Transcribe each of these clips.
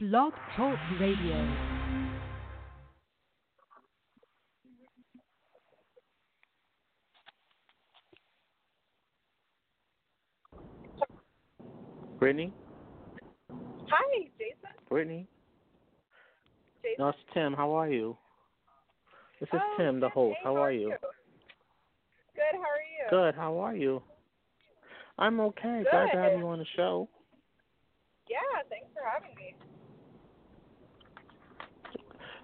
Blog Talk Radio. Brittany? Hi, Jason. Brittany? Jason. No, it's Tim. How are you? This is Oh, Tim, the host. Hey, how are you? Good. How are you? Good. How are you? I'm okay. Glad to have you on the show. Yeah. Thanks for having me.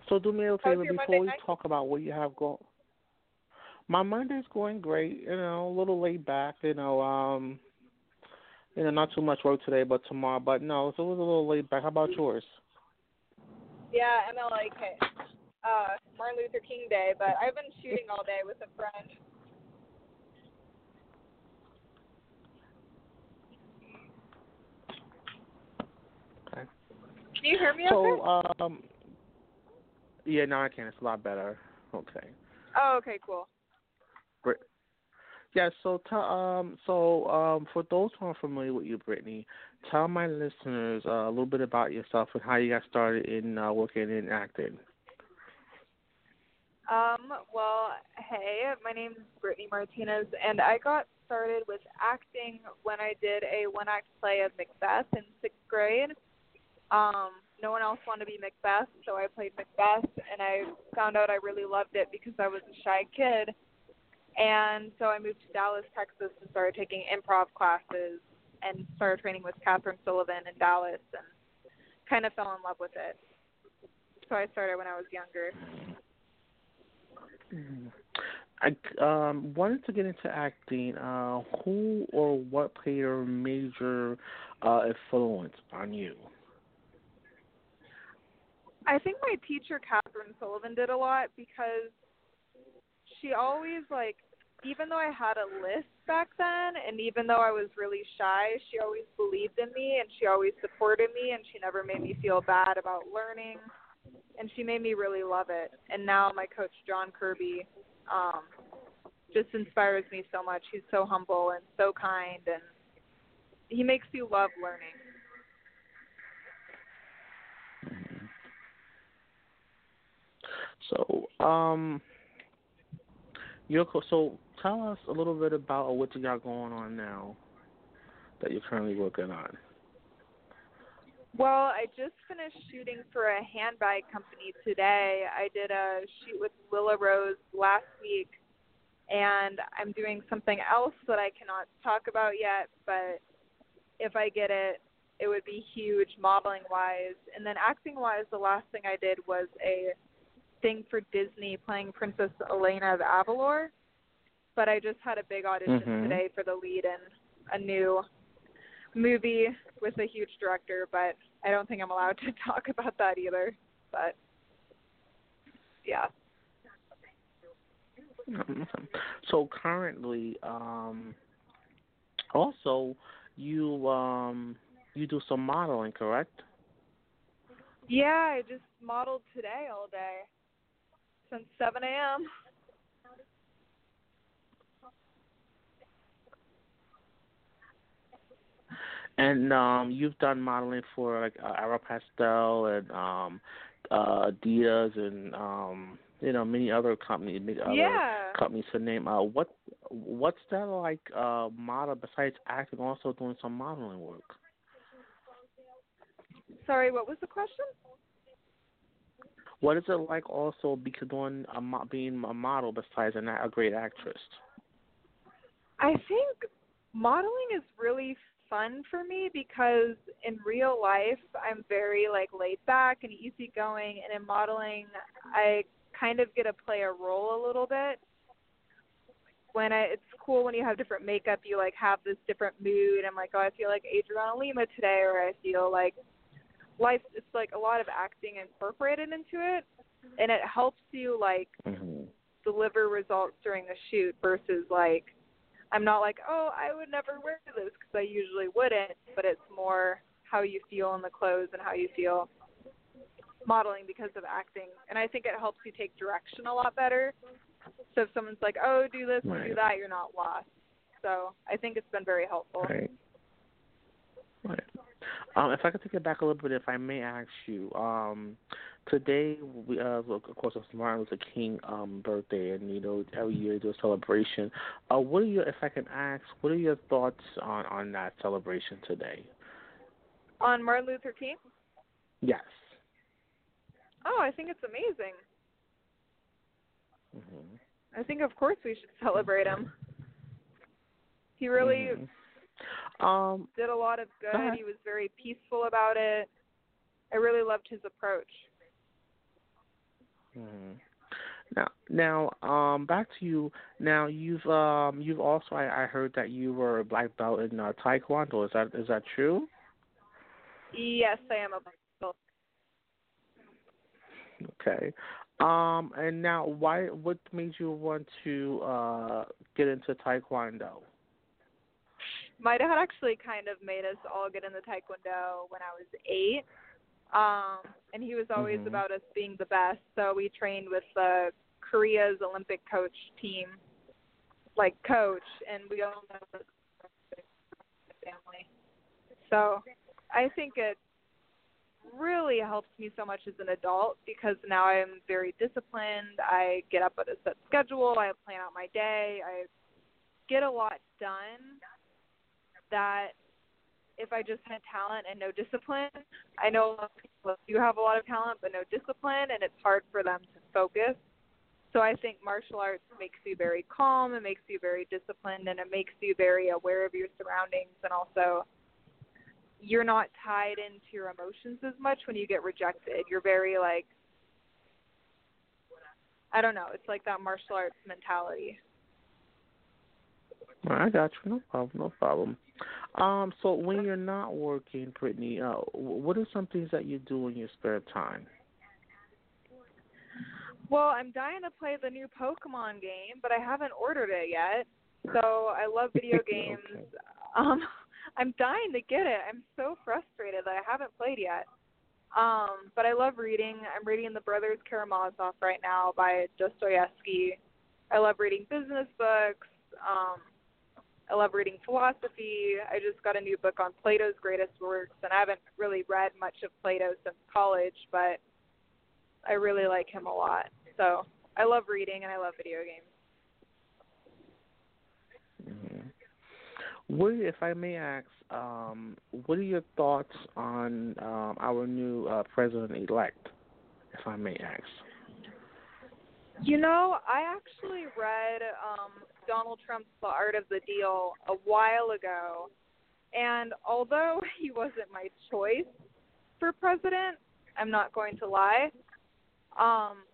So do me a favor before Monday we night? talk about what you have going. My Monday's going great. You know, a little laid back. You know, um, you know, not too much work today, but tomorrow. But no, so it was a little laid back. How about yours? Yeah, MLK. Uh, Martin Luther King Day, but I've been shooting all day with a friend. Okay. Can you hear me? okay? So, um, yeah, no, I can. It's a lot better. Okay. Oh, okay, cool. Great. Yeah, so tell um so um for those who aren't familiar with you, Brittany, tell my listeners uh, a little bit about yourself and how you got started in uh, working in acting. Um, well, hey, my name's Brittany Martinez, and I got started with acting when I did a one act play of Macbeth in sixth grade. Um, no one else wanted to be Macbeth, so I played Macbeth, and I found out I really loved it because I was a shy kid. And so I moved to Dallas, Texas, and started taking improv classes and started training with Catherine Sullivan in Dallas, and kind of fell in love with it. So I started when I was younger. I um wanted to get into acting. Uh, who or what played a major uh, influence on you? I think my teacher Catherine Sullivan did a lot because she always like even though I had a list back then and even though I was really shy, she always believed in me and she always supported me and she never made me feel bad about learning and she made me really love it. And now my coach John Kirby um just inspires me so much. He's so humble and so kind and he makes you love learning. So, um, co- so tell us a little bit about what you got going on now that you're currently working on. Well, I just finished shooting for a handbag company today. I did a shoot with Willa Rose last week, and I'm doing something else that I cannot talk about yet, but if I get it, it would be huge modeling wise. And then acting wise, the last thing I did was a thing for Disney playing Princess Elena of Avalor. But I just had a big audition Mhm. today for the lead in a new movie with a huge director, but I don't think I'm allowed to talk about that either. But yeah. So currently, um, also you um you do some modeling, correct? Yeah, I just modeled today all day. Since seven AM. And um, you've done modeling for like uh, Aeropostale and um, uh, Adidas and um, you know many other companies, Yeah. companies to name. Uh, what what's that like? Uh, model besides acting, also doing some modeling work. Sorry, what was the question? What is it like also doing a being a model besides an, a great actress? I think modeling is really fun for me because in real life I'm very like laid back and easygoing and in modeling I kind of get to play a role a little bit. When I it's cool when you have different makeup, you like have this different mood. I'm like, oh I feel like Adriana Lima today or I feel like life it's like a lot of acting incorporated into it and it helps you like Mm-hmm. deliver results during the shoot versus like I'm not like, oh, I would never wear this because I usually wouldn't, but it's more how you feel in the clothes and how you feel modeling because of acting. And I think it helps you take direction a lot better. So if someone's like, oh, do this or do that, you're not lost. So I think it's been very helpful. Right. Right. Um, if I could take it back a little bit, if I may ask you, um, today, we, uh, of course, it's Martin Luther King um, birthday, and you know every year there's a celebration. Uh, what are your, if I can ask, what are your thoughts on on that celebration today? On Martin Luther King? Yes. Oh, I think it's amazing. Mm-hmm. I think, of course, we should celebrate him. He really mm-hmm. Um, did a lot of good. Go He was very peaceful about it. I really loved his approach. Mm-hmm. Now, now, um, back to you. Now, you've um, you've also I, I heard that you were a black belt in uh, Taekwondo. Is that is that true? Yes, I am a black belt. Okay. Um, and now, why? What made you want to uh get into Taekwondo? My dad actually kind of made us all get into Taekwondo when I was eight. Um, and he was always Mhm. about us being the best. So we trained with the Korea's Olympic coach team, like coach, and we all know the family. So I think it really helps me so much as an adult because now I'm very disciplined. I get up at a set schedule. I plan out my day. I get a lot done that if I just had talent and no discipline, I know a lot of people do have a lot of talent but no discipline, and it's hard for them to focus. So I think martial arts makes you very calm, it makes you very disciplined, and it makes you very aware of your surroundings, and also you're not tied into your emotions as much when you get rejected. You're very like I don't know, it's like that martial arts mentality. I got you. No problem. No problem. Um, so when you're not working, Brittany, uh, what are some things that you do in your spare time? Well, I'm dying to play the new Pokemon game, but I haven't ordered it yet. So I love video games. Okay. Um, I'm dying to get it. I'm so frustrated that I haven't played yet. Um, but I love reading. I'm reading The Brothers Karamazov right now by Dostoevsky. I love reading business books. Um, I love reading philosophy. I just got a new book on Plato's greatest works, and I haven't really read much of Plato since college, but I really like him a lot. So I love reading and I love video games. Mm-hmm. What, if I may ask, um, what are your thoughts on um, our new uh, president-elect? If I may ask. You know, I actually read um, Donald Trump's The Art of the Deal a while ago, and although he wasn't my choice for president, I'm not going to lie. Um,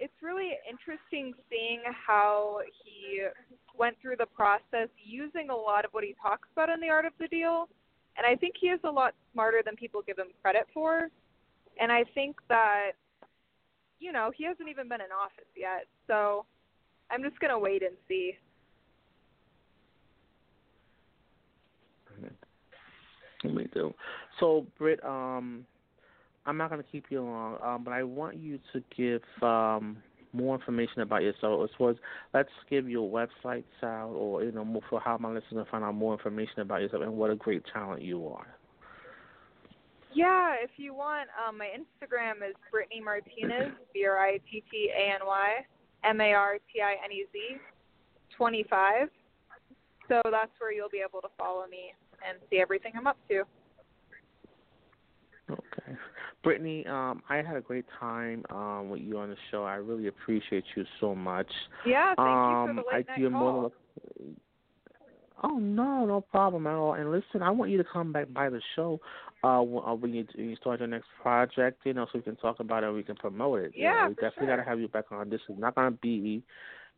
it's really interesting seeing how he went through the process using a lot of what he talks about in The Art of the Deal, and I think he is a lot smarter than people give him credit for. And I think that you know, he hasn't even been in office yet. So I'm just going to wait and see. Me too. So, Britt, um, I'm not going to keep you long, um, but I want you to give um, more information about yourself. As far as let's give your websites out, or you know, more for how my listeners find out more information about yourself and what a great talent you are. Yeah, if you want, um, my Instagram is Brittany Martinez, B R I T T A N Y M A R T I N E Z, 25. So that's where you'll be able to follow me and see everything I'm up to. Okay. Brittany, um, I had a great time um, with you on the show. I really appreciate you so much. Yeah, thank um, you for the late I night call. Oh no, no problem at all. And listen, I want you to come back by the show uh, when, uh, when you when you start your next project, you know, so we can talk about it and we can promote it. You know, Yeah, we definitely sure. got to have you back on. This is not gonna be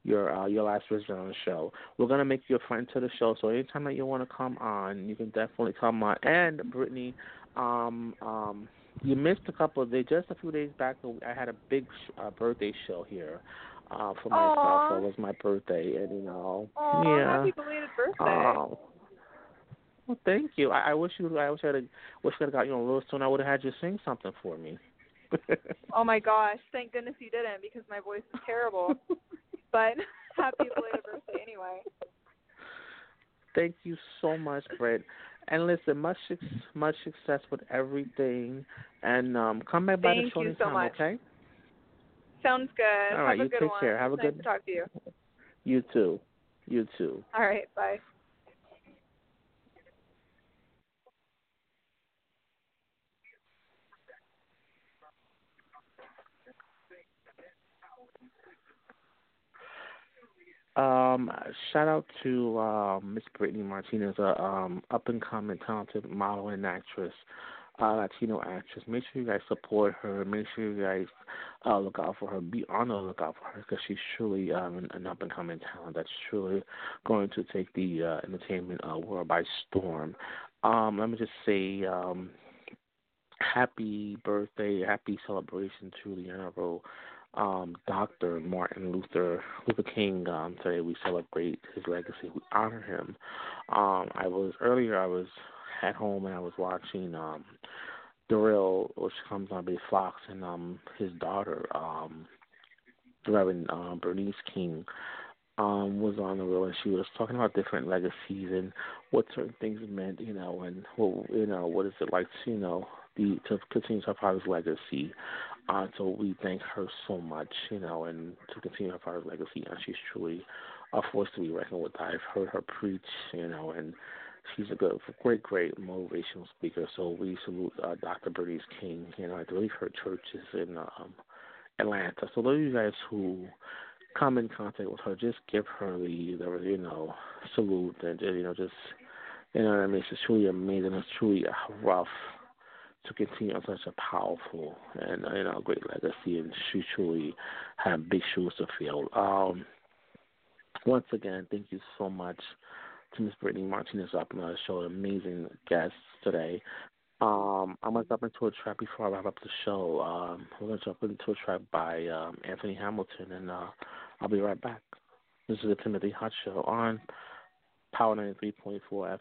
your uh, your last visit on the show. We're gonna make you a friend to the show. So anytime that you want to come on, you can definitely come on. And Brittany, um, um, you missed a couple of days. Just a few days back, I had a big sh- uh, birthday show here. Uh, for myself, Aw. so it was my birthday, and you know, Oh, yeah. happy belated birthday. Oh. Well, thank you. I, I wish you. I wish I had. Wish I had got you on a little soon. I would have had you sing something for me. Oh my gosh, thank goodness you didn't because my voice is terrible. but happy belated birthday anyway. thank you so much, Brett. And listen, much much success with everything, and um, come back by Thank the show you anytime, so much. okay? Sounds good. All right, Have a you good take one. care. Have a Nice good- to talk to you. You too. You too. All right. Bye. Um, shout out to um, Miss Brittany Martinez, a um, up and coming talented model and actress, uh, Latino actress. Make sure you guys support her. Make sure you guys uh, look out for her. Be on the lookout for her because she's truly um, an, up and coming talent that's truly going to take the uh, entertainment uh, world by storm. Um, let me just say, um, happy birthday, happy celebration to honorable um, Dr. Martin Luther Luther King. Um, today we celebrate his legacy. We honor him. Um, I was earlier. I was at home and I was watching um, real, which comes on Big Fox, and um, his daughter, um, Reverend uh, Bernice King, um, was on the real, and she was talking about different legacies and what certain things meant, you know, and what you know, what is it like to, you know, the to continue her father's legacy. Uh, so we thank her so much, you know, and to continue her father's legacy. And she's truly a force to be reckoned with. I've heard her preach, you know, and she's a good, great, great motivational speaker. So we salute uh, Dr. Bernice King. You know, I believe her church is in um, Atlanta. So those of you guys who come in contact with her, just give her the, you know, salute and, you know, just, you know what I mean? It's truly amazing. It's truly a rough to continue on such a powerful and you know great legacy, and she truly have big shoes to fill. Um, once again, thank you so much to Miss Brittany Martinez the show, amazing guest today. Um, I'm gonna jump into a track before I wrap up the show. Um, we're gonna jump into a track by um, Anthony Hamilton, and uh, I'll be right back. This is the Timothy Hot Show on Power 93.4 FM.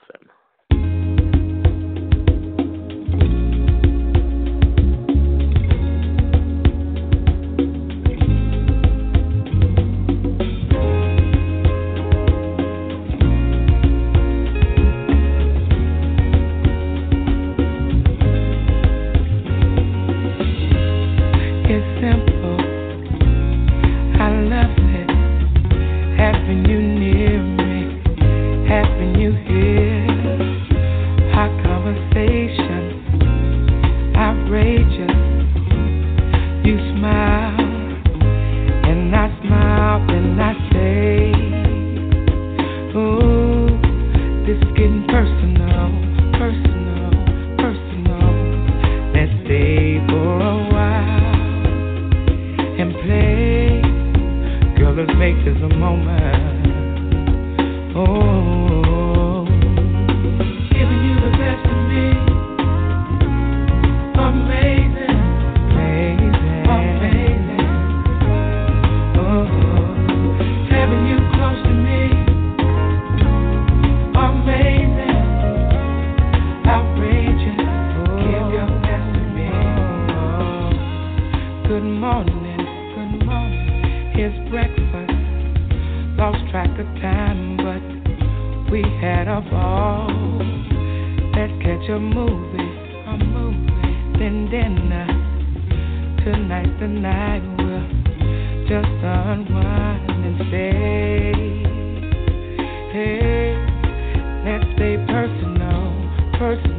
Personal,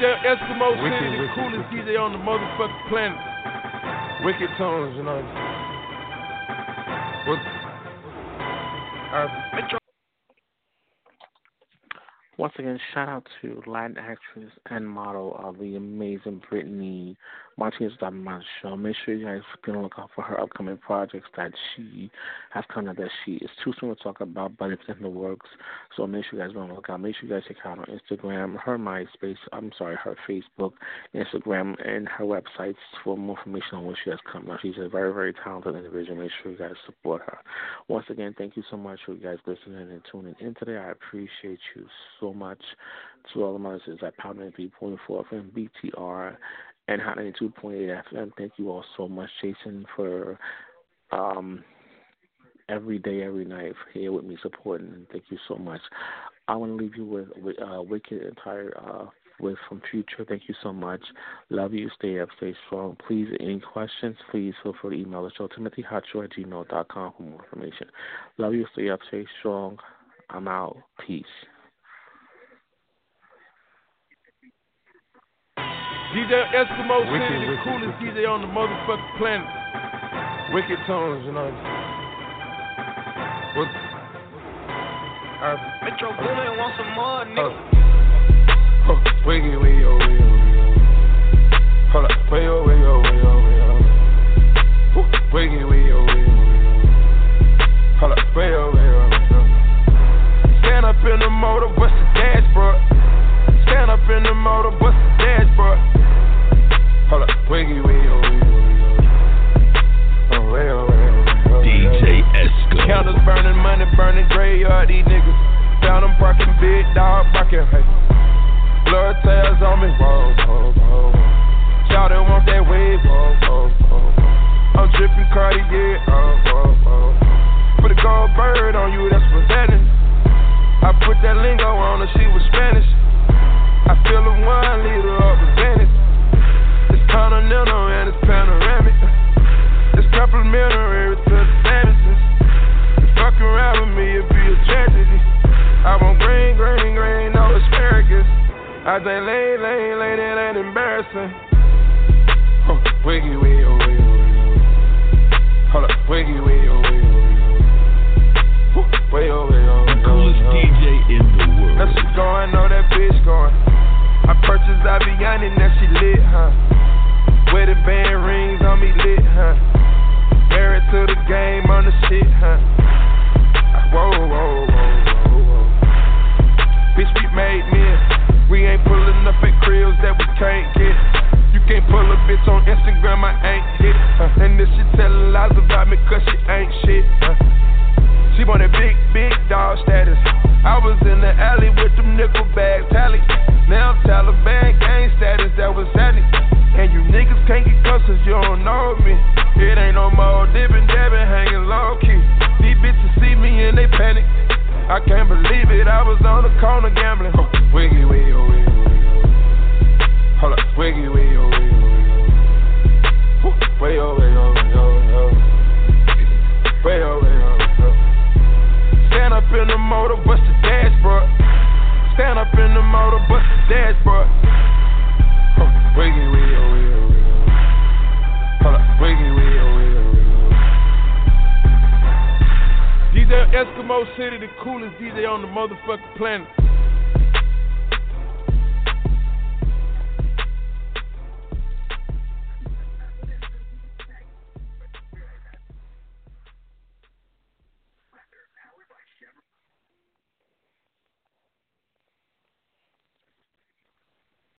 Eskimo City, the coolest DJ on the motherfucking planet. Wicked tones, you know. What? Uh, Metro once again, shout out to Latin actress and model of the amazing Brittany Martinez on my show. Make sure you guys be on the lookout for her upcoming projects that she has come out that she is too soon to talk about, but it's in the works. So make sure you guys be on the lookout. Make sure you guys check out on Instagram, her MySpace, I'm sorry, her Facebook, Instagram, and her websites for more information on what she has coming out. She's a very, very talented individual. Make sure you guys support her. Once again, thank you so much for you guys listening and tuning in today. I appreciate you so much. To all the mothers at Power 93.4 FM BTR and Hot 92.8 FM. Thank you all so much, Jason, for um, every day, every night here with me supporting. Thank you so much. I want to leave you with, with uh, Wicked Entire uh, with from Future. Thank you so much. Love you. Stay up. Stay strong. Please, any questions, please feel free to email the show, timothyhotshow at gmail.com for more information. Love you. Stay up. Stay strong. I'm out. Peace. DJ Eskimo Wicked, City, the coolest wicked. DJ on the motherfucking planet. Wicked tones, you know. What? Uh, Metro Boomin want some more, nigga. Uh, uh, wiggy, wiggy, oh, wiggy, oh, Hold up, way, oh, way, oh, way, oh, way, oh. Wiggy, wiggy, oh, wiggy, I say lay, lay, lay, that ain't embarrassing. Huh, wiggy, wiggy, oh, wiggy. Hold up, wiggy, wiggy, oh, wiggy. Way over, the coolest DJ in the world. That she going, know that bitch going. I purchased Aviani, now she lit, huh? Wedding band rings on me lit, huh? Married to the game on the shit, huh? Whoa, whoa, whoa, whoa, whoa. Bitch, we made men. We ain't pulling up at cribs that we can't on the motherfucking planet.